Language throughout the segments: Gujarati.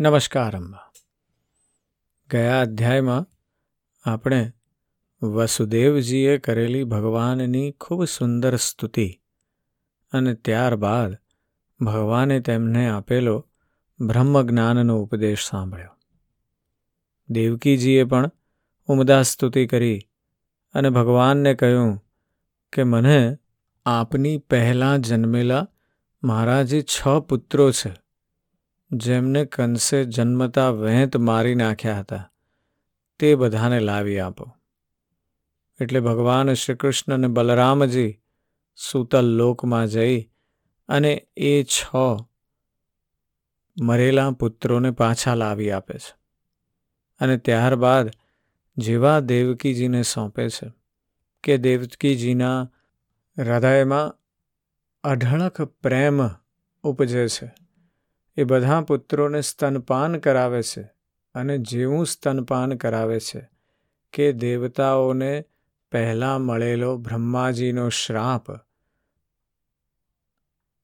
નમસ્કાર અંબા ગયા અધ્યાયમાં આપણે વસુદેવજીએ કરેલી ભગવાનની ખૂબ સુંદર સ્તુતિ અને ત્યારબાદ ભગવાને તેમને આપેલો બ્રહ્મજ્ઞાનનો ઉપદેશ સાંભળ્યો. દેવકીજીએ પણ ઉમદા સ્તુતિ કરી અને ભગવાનને કહ્યું કે, મને આપની પહેલાં જન્મેલા મારા જે છ પુત્રો છે. જેમને કંસે જન્મતા વહેંત મારી નાખ્યા હતા, તે બધાને લાવી આપો. એટલે ભગવાન શ્રી કૃષ્ણ અને બલરામજી સૂતલ લોકમાં જઈ અને એ છ મરેલા પુત્રોને પાછા લાવી આપે છે. અને ત્યારબાદ જેવા દેવકીજીને સોંપે છે કે દેવકીજીના હૃદયમાં અઢળક પ્રેમ ઉપજે છે. એ બધા પુત્રોને સ્તનપાન કરાવે છે અને જેવું સ્તનપાન કરાવે છે કે દેવતાઓને પહેલાં મળેલો બ્રહ્માજીનો શ્રાપ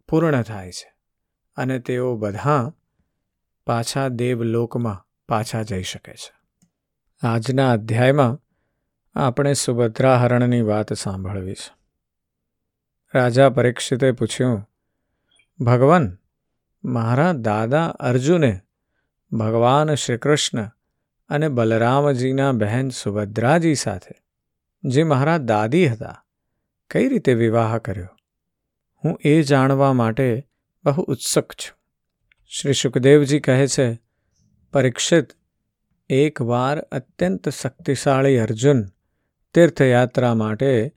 પૂર્ણ થાય છે અને તેઓ બધા પાછા દેવલોકમાં પાછા જઈ શકે છે. આજના અધ્યાયમાં આપણે સુભદ્રા હરણની વાત સાંભળવી છે. રાજા પરીક્ષિતે પૂછ્યું, ભગવાન મારા દાદા અર્જુને, ભગવાન શ્રીકૃષ્ણ અને બલરામજીના બહેન સુભદ્રાજી સાથે, જે મારા દાદી હતા, કઈ રીતે વિવાહ કર્યો? હું એ જાણવા માટે બહુ ઉત્સુક છું. શ્રી સુખદેવજી કહે છે, પરીક્ષિત એકવાર અત્યંત શક્તિશાળી અર્જુન તીર્થયાત્રા માટે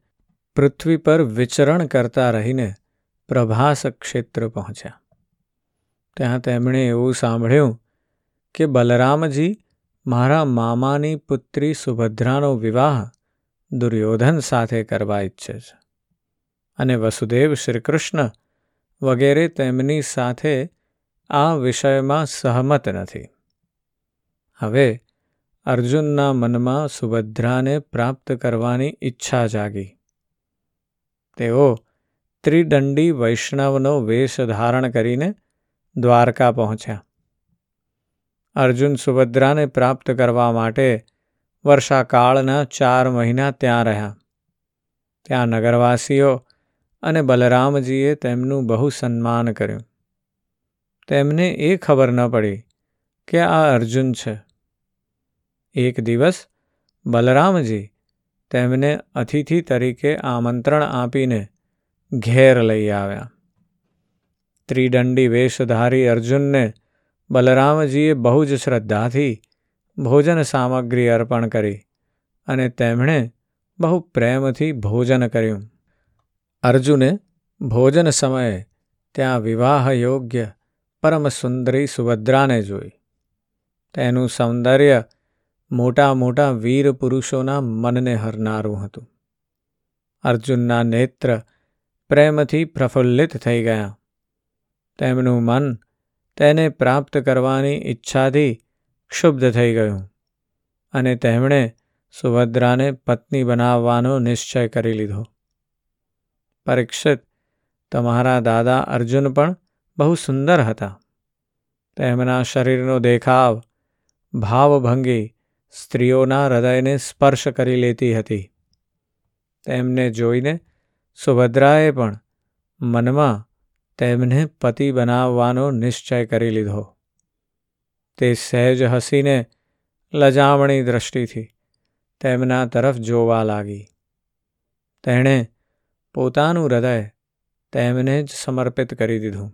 પૃથ્વી પર વિચરણ કરતા રહીને પ્રભાસ ક્ષેત્ર પહોંચ્યા. ત્યાં તેમણે એવું સાંભળ્યું કે બલરામજી, મારા મામાની પુત્રી સુભદ્રાનો વિવાહ દુર્યોધન સાથે કરવા ઈચ્છે છે અને વસુદેવ શ્રીકૃષ્ણ વગેરે તેમની સાથે આ વિષયમાં સહમત નથી. હવે અર્જુનના મનમાં સુભદ્રાને પ્રાપ્ત કરવાની ઈચ્છા જાગી. તેઓ ત્રિદંડી વૈષ્ણવનો વેશ ધારણ કરીને દ્વારકા પહોંચ્યા. અર્જુન સુભદ્રાને પ્રાપ્ત કરવા માટે વર્ષાકાળના ચાર મહિના ત્યાં રહ્યા. ત્યાં નગરવાસીઓ અને બલરામજીએ તેમનું બહુ સન્માન કર્યું. તેમને એ ખબર ન પડી કે આ અર્જુન છે. એક દિવસ બલરામજી તેમને અતિથિ તરીકે આમંત્રણ આપીને ઘેર લઈ આવ્યા. ત્રિદંડી વેશધારી અર્જુનને બલરામજીએ બહુ જ શ્રદ્ધાથી ભોજન સામગ્રી અર્પણ કરી અને તેમણે બહુ પ્રેમથી ભોજન કર્યું. અર્જુને ભોજન સમયે ત્યાં વિવાહ યોગ્ય પરમ સુંદરી સુભદ્રાને જોઈ. તેનું સૌંદર્ય મોટા મોટા વીર પુરુષોના મનને હરનારું હતું. અર્જુનના નેત્ર પ્રેમથી પ્રફુલ્લિત થઈ ગયા. તેમનું મન તેને પ્રાપ્ત કરવાની ઈચ્છાથી ક્ષુબ્ધ થઈ ગયું અને તેમણે સુભદ્રાને પત્ની બનાવવાનો નિશ્ચય કરી લીધો. પરીક્ષિત તમારા દાદા અર્જુન પણ બહુ સુંદર હતા. તેમના શરીરનો દેખાવ ભાવભંગી સ્ત્રીઓના હૃદયને સ્પર્શ કરી લેતી હતી. તેમને જોઈને સુભદ્રાએ પણ મનમાં તેમને પતિ બનાવવાનો નિશ્ચય કરી લીધો. તે સહેજ હસીને લજામણી દ્રષ્ટિથી તેમના તરફ જોવા લાગી. તેણે પોતાનું હૃદય તેમને જ સમર્પિત કરી દીધું.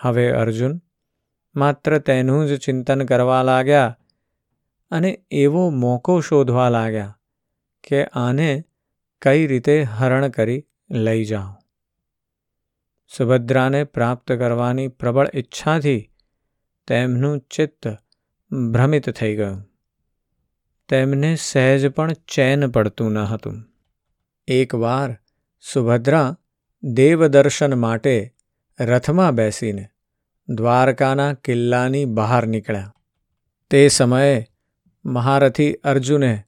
હવે અર્જુન માત્ર તેનું જ ચિંતન કરવા લાગ્યા અને એવો મોકો શોધવા લાગ્યા કે આને કઈ રીતે હરણ કરી લઈ જાઉં. સુભદ્રાને પ્રાપ્ત કરવાની પ્રબળ ઈચ્છાથી તેમનું ચિત્ત ભ્રમિત થઈ ગયું. તેમને સહેજ પણ ચેન પડતું ન હતું. એકવાર સુભદ્રા દેવદર્શન માટે રથમાં બેસીને દ્વારકાના કિલ્લાની બહાર નીકળ્યા. તે સમયે મહારથી અર્જુને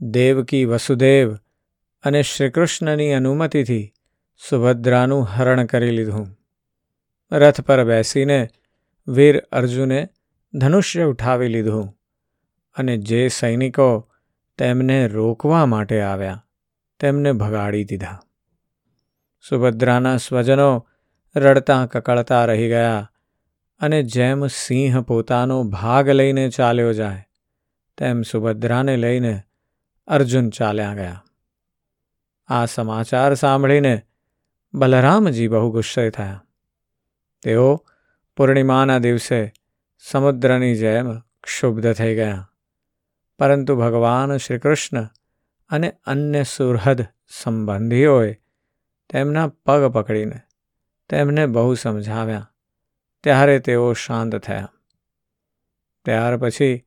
દેવકી વસુદેવ અને શ્રીકૃષ્ણની અનુમતિથી સુભદ્રાનું હરણ કરી લીધું. રથ પર બેસીને વીર અર્જુને ધનુષ્ય ઉઠાવી લીધું અને જે સૈનિકો તેમને રોકવા માટે આવ્યા, તેમને ભગાડી દીધા. સુભદ્રાના સ્વજનો રડતા કકળતા રહી ગયા અને જેમ સિંહ પોતાનો ભાગ લઈને ચાલ્યો જાય, તેમ સુભદ્રાને લઈને અર્જુન ચાલ્યા ગયા. આ સમાચાર સાંભળીને બલરામજી બહુ ગુસ્સે થયા તેઓ પૂર્ણિમાના દિવસે સમુદ્રની જેમ ક્ષુબ્ધ થઈ ગયા પરંતુ ભગવાન શ્રીકૃષ્ણ અને અન્ય સુહૃદ સંબંધીઓએ તેમના પગ પકડીને તેમને બહુ સમજાવ્યા ત્યારે તેઓ શાંત થયા ત્યાર પછી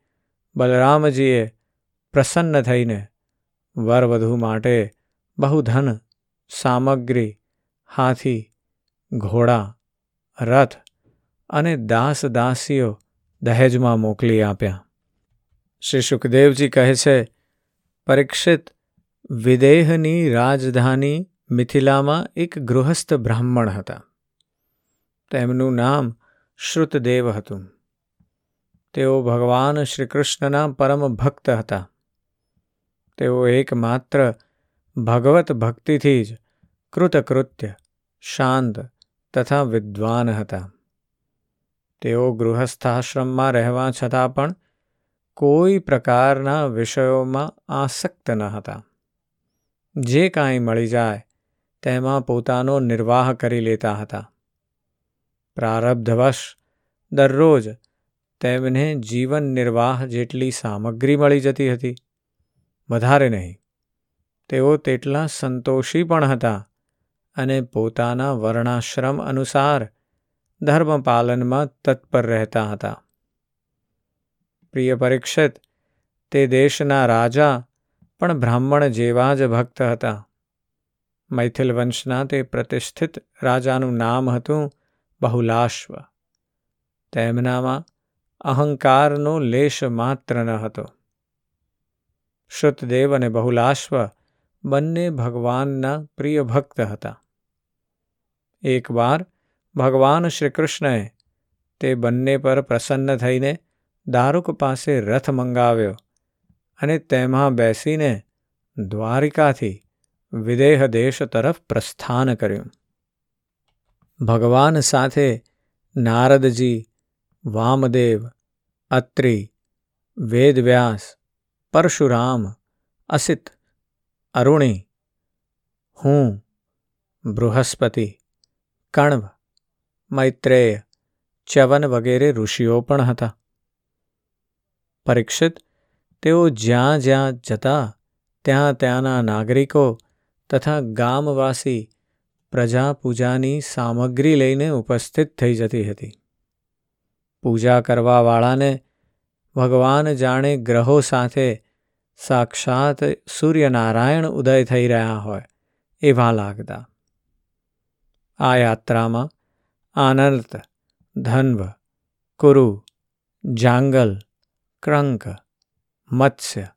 બલરામજીએ પ્રસન્ન થઈને વરવધુ માટે બહુ ધન સામગ્રી હાથી, ઘોડા, રથ અને દાસ દાસીઓ દહેજમાં મોકલી આપ્યા. શ્રી સુખદેવજી કહે છે, પરીક્ષિત વિદેહની રાજધાની મિથિલામાં એક ગૃહસ્થ બ્રાહ્મણ હતા. તેમનું નામ શ્રુતદેવ હતું. તેઓ ભગવાન શ્રીકૃષ્ણના પરમ ભક્ત હતા. તેઓ એકમાત્ર ભગવત ભક્તિથી જ કૃતકૃત્ય શાંત તથા વિદ્વાન હતા. તેઓ ગૃહસ્થાશ્રમમાં રહેવા છતાં પણ કોઈ પ્રકારના વિષયોમાં આસક્ત ન હતા. જે કાંઈ મળી જાય, તેમાં પોતાનો નિર્વાહ કરી લેતા હતા. પ્રારબ્ધવશ દરરોજ તેમને જીવન નિર્વાહ જેટલી સામગ્રી મળી જતી હતી, વધારે નહીં. તેઓ તેટલા સંતોષી પણ હતા અને પોતાના વર્ણાશ્રમ અનુસાર ધર્મપાલનમાં તત્પર રહેતા હતા. પ્રિય પરીક્ષિત, તે દેશના રાજા પણ બ્રાહ્મણ જેવા જ ભક્ત હતા. મૈથિલ વંશના તે પ્રતિષ્ઠિત રાજાનું નામ હતું બહુલાશ્વ. તેમનામાં અહંકારનો લેશ માત્ર ન હતો. શ્રુતદેવ અને બહુલાશ્વ બંને ભગવાનના પ્રિય ભક્ત હતા. એકવાર ભગવાન શ્રીકૃષ્ણએ તે બંને પર પ્રસન્ન થઈને દારૂક પાસે રથ મંગાવ્યો અને તેમાં બેસીને દ્વારિકાથી વિદેહ દેશ તરફ પ્રસ્થાન કર્યું. ભગવાન સાથે નારદજી, વામદેવ, અત્રિ, વેદવ્યાસ, પરશુરામ, અસિત, અરુણી, હું, બૃહસ્પતિ કણવ, મૈત્રેય, ચ્યવન વગેરે ઋષિઓ પણ હતા. પરીક્ષિત, તેઓ જ્યાં જ્યાં જતા, ત્યાં ત્યાંના નાગરિકો તથા ગામવાસી પ્રજા પૂજાની સામગ્રી લઈને ઉપસ્થિત થઈ જતી હતી. પૂજા કરવાવાળાને ભગવાન જાણે ગ્રહો સાથે સાક્ષાત સૂર્યનારાયણ ઉદય થઈ રહ્યા હોય એવા લાગતા. આ યાત્રામાં આનર્ત, ધન્વ, કુરુ, જાંગલ, ક્રંક, મત્સ્ય,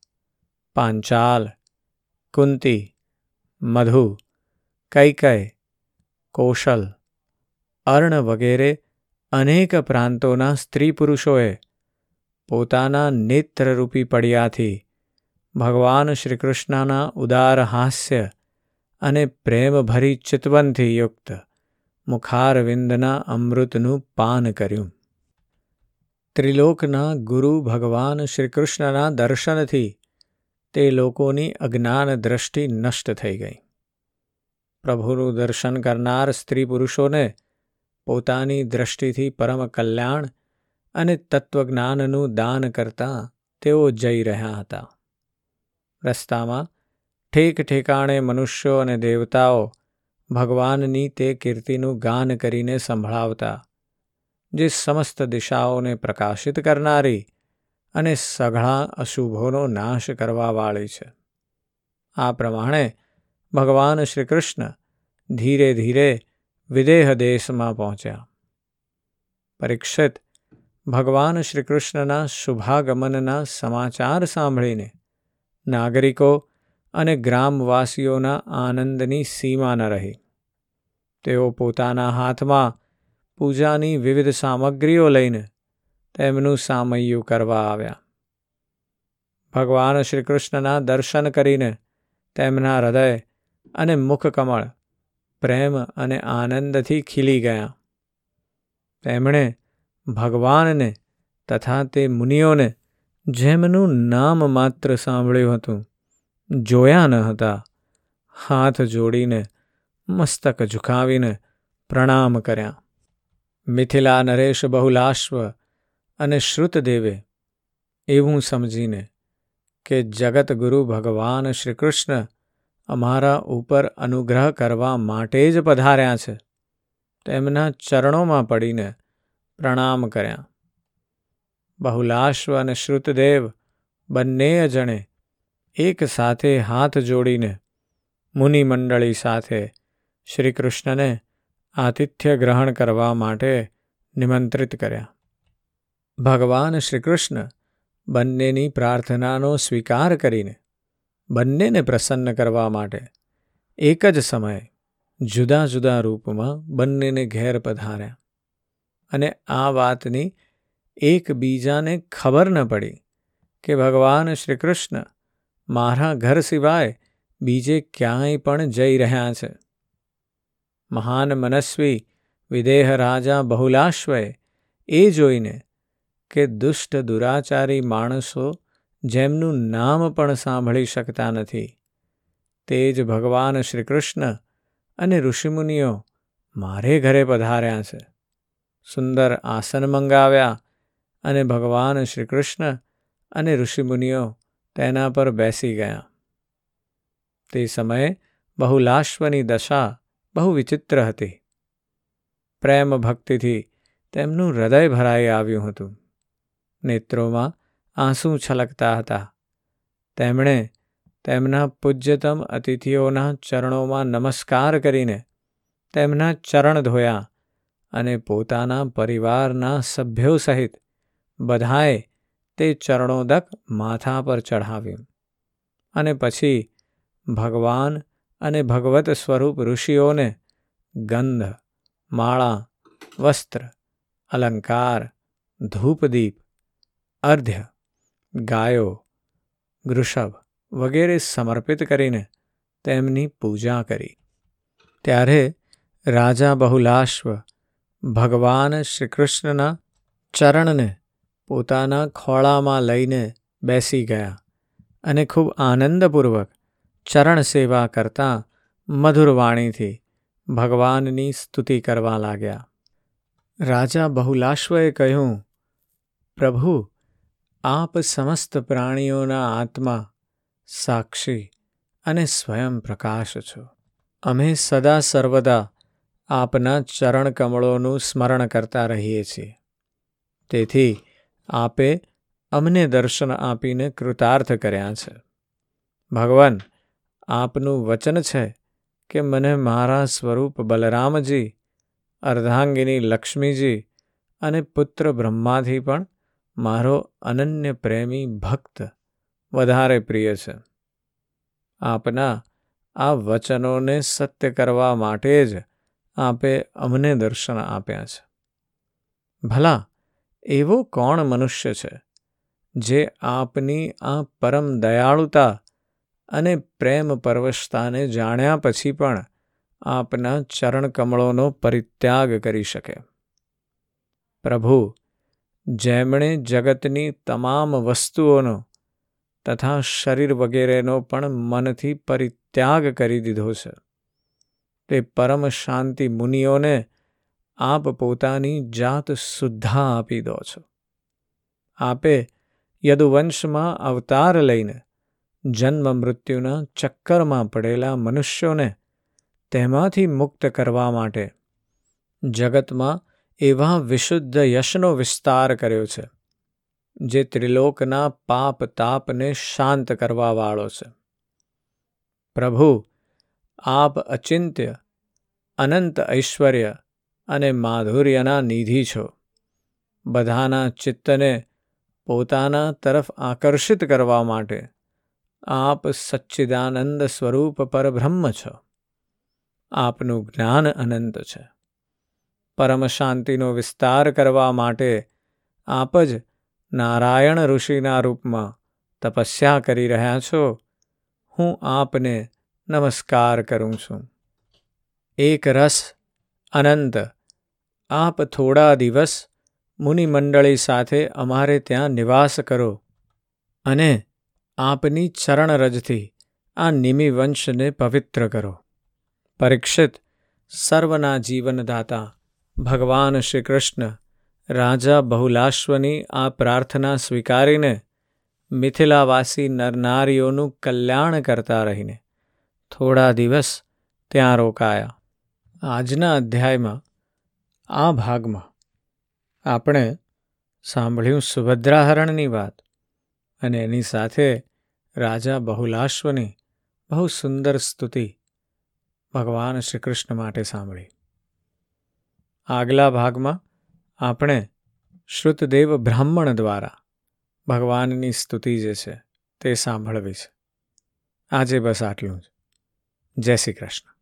પાંચાલ, કુંતી, મધુ, કૈકય, કૌશલ, અર્ણ વગેરે અનેક પ્રાંતોના સ્ત્રી પુરુષોએ પોતાના નેત્રરૂપી પડ્યાથી ભગવાન શ્રીકૃષ્ણના ઉદાર હાસ્ય અને પ્રેમભરી ચિતવનથી યુક્ત મુખારવિંદના અમૃતનું પાન કર્યું ત્રિલોકના ગુરુ ભગવાન શ્રીકૃષ્ણના દર્શનથી તે લોકોની અજ્ઞાન દ્રષ્ટિ નષ્ટ થઈ ગઈ પ્રભુનું દર્શન કરનાર સ્ત્રી પુરુષોને પોતાની દ્રષ્ટિથી પરમ કલ્યાણ અને તત્વજ્ઞાનનું દાન કરતા તેઓ જઈ રહ્યા હતા રસ્તામાં ઠેક ઠેકાણે મનુષ્યો અને દેવતાઓ ભગવાનની તે કીર્તિનું ગાન કરીને સંભળાવતા, જે સમસ્ત દિશાઓને પ્રકાશિત કરનારી અને સઘળા અશુભોનો નાશ કરવાવાળી છે. આ પ્રમાણે ભગવાન શ્રીકૃષ્ણ ધીરે ધીરે વિદેહ દેશમાં પહોંચ્યા. પરીક્ષિત ભગવાન શ્રીકૃષ્ણના શુભાગમનના સમાચાર સાંભળીને નાગરિકો અને ગ્રામવાસીઓના આનંદની સીમા ન રહી. તેઓ પોતાના હાથમાં પૂજાની વિવિધ સામગ્રીઓ લઈને તેમનું સામૈયું કરવા આવ્યા. ભગવાન શ્રી કૃષ્ણના દર્શન કરીને તેમના હૃદય અને મુખકમળ પ્રેમ અને આનંદથી ખીલી ગયા. તેમણે ભગવાનને તથા તે મુનિઓને જેમનું નામ માત્ર સાંભળ્યું હતું જોયા ન હતા. હાથ જોડીને, મસ્તક ઝુકાવીને પ્રણામ કર્યા. મિથિલા નરેશ બહુલાશ્વ અને શ્રુતદેવે એવું સમજીને કે જગતગુરુ ભગવાન શ્રી કૃષ્ણ અમારા ઉપર અનુગ્રહ કરવા માટે જ પધાર્યા છે. તેમના ચરણોમાં પડીને પ્રણામ કર્યા. બહુલાશ્વ અને શ્રુતદેવ બંને જણે એક સાથે હાથ જોડીને મુનિ મંડળી સાથે શ્રી કૃષ્ણને આતિથ્ય ગ્રહણ કરવા માટે નિમંત્રિત કર્યા. ભગવાન શ્રી કૃષ્ણ બંનેની પ્રાર્થનાનો સ્વીકાર કરીને બંનેને પ્રસન્ન કરવા માટે એક જ સમયે જુદા જુદા રૂપમાં બંનેને ઘેર પધાર્યા અને આ વાતની એકબીજાને ખબર ન પડી કે ભગવાન શ્રી કૃષ્ણ મારા ઘર સિવાય બીજે ક્યાંય પણ જઈ રહ્યા છે. મહાન મનસ્વી વિદેહ રાજા બહુલાશ્વએ એ જોઈને કે દુષ્ટ દુરાચારી માણસો જેમનું નામ પણ સાંભળી શકતા નથી. તે જ ભગવાન શ્રીકૃષ્ણ અને ઋષિમુનિઓ મારે ઘરે પધાર્યા છે. સુંદર આસન મંગાવ્યા અને ભગવાન શ્રીકૃષ્ણ અને ઋષિમુનિઓ તેના પર બેસી ગયા. તે સમયે બહુલાશ્વની દશા બહુ વિચિત્ર હતી. પ્રેમ ભક્તિથી તેમનું હૃદય ભરાઈ આવ્યું હતું. નેત્રોમાં આંસુ છલકતા હતા. તેમણે તેમના પૂજ્યતમ અતિથિઓના ચરણોમાં નમસ્કાર કરીને તેમના ચરણ ધોયા અને પોતાના પરિવારના સભ્યો સહિત બધાએ તે ચરણોદક માથા પર ચઢાવ્યું. અને પછી ભગવાન અને ભગવત સ્વરૂપ ઋષિઓને ગંધ, માળા, વસ્ત્ર, અલંકાર, ધૂપદીપ, અર્ધ્ય, ગાયો, વૃષભ વગેરે સમર્પિત કરીને તેમની પૂજા કરી. ત્યારે રાજા બહુલાશ્વ ભગવાન શ્રીકૃષ્ણના ચરણને પોતાના ખોળામાં લઈને બેસી ગયા અને ખૂબ આનંદપૂર્વક ચરણ સેવા કરતાં મધુર વાણીથી ભગવાનની સ્તુતિ કરવા લાગ્યા. રાજા બહુલાશ્વએ કહ્યું, પ્રભુ, આપ સમસ્ત પ્રાણીઓના આત્મા સાક્ષી અને સ્વયં પ્રકાશ છો. અમે સદા સર્વદા આપના ચરણ કમળોનું સ્મરણ કરતા રહીએ છીએ. તેથી આપે અમને દર્શન આપીને કૃતાર્થ કર્યા છે. ભગવાન, આપનું વચન છે કે મને મારા સ્વરૂપ બલરામજી, અર્ધાંગિની લક્ષ્મીજી અને પુત્ર બ્રહ્માથી પણ મારો અનન્ય પ્રેમી ભક્ત વધારે પ્રિય છે. આપના આ વચનોને સત્ય કરવા માટે જ આપે અમને દર્શન આપ્યા છે. ભલા એવો કોણ મનુષ્ય છે જે આપની આ પરમ દયાળુતા અને પ્રેમ પરવશતાને જાણ્યા પછી પણ આપના ચરણકમળોનો પરિત્યાગ કરી શકે? પ્રભુ, જેમણે જગતની તમામ વસ્તુઓનો તથા શરીર વગેરેનો પણ મનથી પરિત્યાગ કરી દીધો છે, તે પરમ શાંતિ મુનિઓને આપ પોતાની જાત સુદ્ધા આપી દો છો. આપે યદુવંશમાં અવતાર લઈને જન્મ મૃત્યુના ચક્કરમાં પડેલા મનુષ્યોને તેમાંથી મુક્ત કરવા માટે જગતમાં એવા વિશુદ્ધ યશનો વિસ્તાર કર્યો છે, જે ત્રિલોકના પાપ તાપને શાંત કરવાવાળો છે. પ્રભુ, આપ અચિંત્ય, અનંત ઐશ્વર્ય અને માધુર્યના નિધિ છો. બધાના ચિત્તને પોતાના તરફ આકર્ષિત કરવા માટે આપ સચ્ચિદાનંદ સ્વરૂપ પરબ્રહ્મ છો. આપનું જ્ઞાન અનંત છે. પરમ શાંતિનો વિસ્તાર કરવા માટે આપ જ નારાયણ ઋષિના રૂપમાં તપસ્યા કરી રહ્યા છો. હું આપને નમસ્કાર કરું છું. એક રસ અનંત આપ થોડા દિવસ મુનિમંડળી સાથે અમારે ત્યાં નિવાસ કરો અને આપની ચરણરજથી આ નિમિ વંશને પવિત્ર કરો. પરીક્ષિત સર્વના જીવનદાતા ભગવાન શ્રી કૃષ્ણ રાજા બહુલાશ્વની આ પ્રાર્થના સ્વીકારીને મિથિલાવાસી નરનારીઓનું કલ્યાણ કરતા રહીને થોડા દિવસ ત્યાં રોકાયા. આજના અધ્યાયમાં, આ ભાગમાં, આપણે સાંભળ્યું સુભદ્રાહરણની વાત અને એની સાથે રાજા બહુલાશ્વની બહુ સુંદર સ્તુતિ ભગવાન શ્રી કૃષ્ણ માટે સાંભળી. આગલા ભાગમાં આપણે શ્રુતદેવ બ્રાહ્મણ દ્વારા ભગવાનની સ્તુતિ જે છે તે સાંભળવી છે. આજે બસ આટલું જ. જય શ્રી કૃષ્ણ.